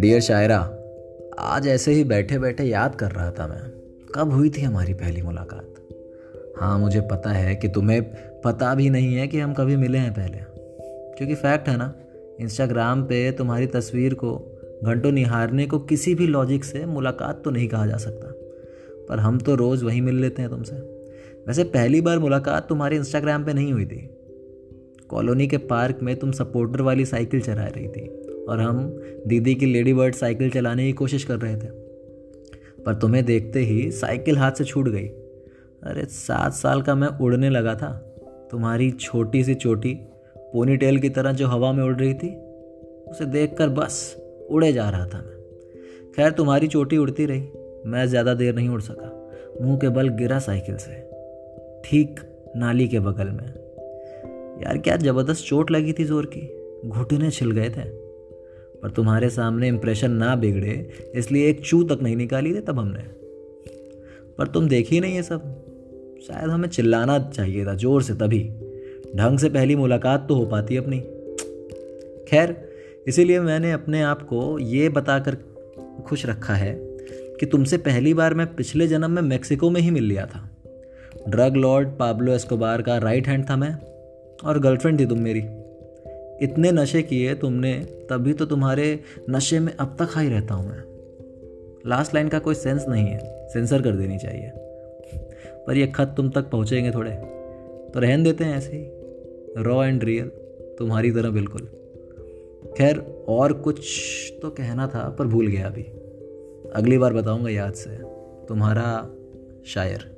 Dear शायरा, आज ऐसे ही बैठे बैठे याद कर रहा था मैं। कब हुई थी हमारी पहली मुलाकात? हाँ मुझे पता है कि तुम्हें पता भी नहीं है कि हम कभी मिले हैं पहले। क्योंकि फैक्ट है ना इंस्टाग्राम पे तुम्हारी तस्वीर को घंटों निहारने को किसी भी लॉजिक से मुलाकात तो नहीं कहा जा सकता। पर हम तो रोज़ वहीं मिल लेते हैं तुमसे। वैसे पहली बार मुलाकात तुम्हारे इंस्टाग्राम पे नहीं हुई थी। कॉलोनी के पार्क में तुम सपोर्टर वाली साइकिल चला रही थी और हम दीदी की लेडी बर्ड साइकिल चलाने की कोशिश कर रहे थे। पर तुम्हें देखते ही साइकिल हाथ से छूट गई। अरे, सात साल का मैं उड़ने लगा था। तुम्हारी छोटी सी चोटी पोनी टेल की तरह जो हवा में उड़ रही थी, उसे देखकर बस उड़े जा रहा था मैं। खैर, तुम्हारी चोटी उड़ती रही। मैं ज़्यादा देर नहीं उड़ सका। मुँह के बल गिरा साइकिल से। ठीक नाली के बगल में। यार क्या ज़बरदस्त चोट लगी थी ज़ोर की। घुटने छिल गए थे। पर तुम्हारे सामने इंप्रेशन ना बिगड़े, इसलिए एक चू तक नहीं निकाली थी तब हमने। पर तुम देखी नहीं ये सब। शायद हमें चिल्लाना चाहिए था ज़ोर से तभी। ढंग से पहली मुलाकात तो हो पाती अपनी। खैर, इसीलिए मैंने अपने आप को ये बताकर खुश रखा है कि तुमसे पहली बार मैं पिछले जन्म में मेक्सिको में ही मिल लिया था। ड्रग लॉर्ड पाब्लो एस्कोबार का राइट हैंड था मैं। और गर्लफ्रेंड थी तुम मेरी। इतने नशे किए तुमने, तभी तो तुम्हारे नशे में अब तक हाई रहता हूँ मैं। लास्ट लाइन का कोई सेंस नहीं है। सेंसर कर देनी चाहिए। पर ये खत तुम तक पहुँचेंगे थोड़े। तो रहन देते हैं ऐसे ही। रॉ एंड रियल तुम्हारी तरह बिल्कुल। खैर, और कुछ तो कहना था, पर भूल गया अभी। अगली बार बताऊँगा याद से। तुम्हारा शायर।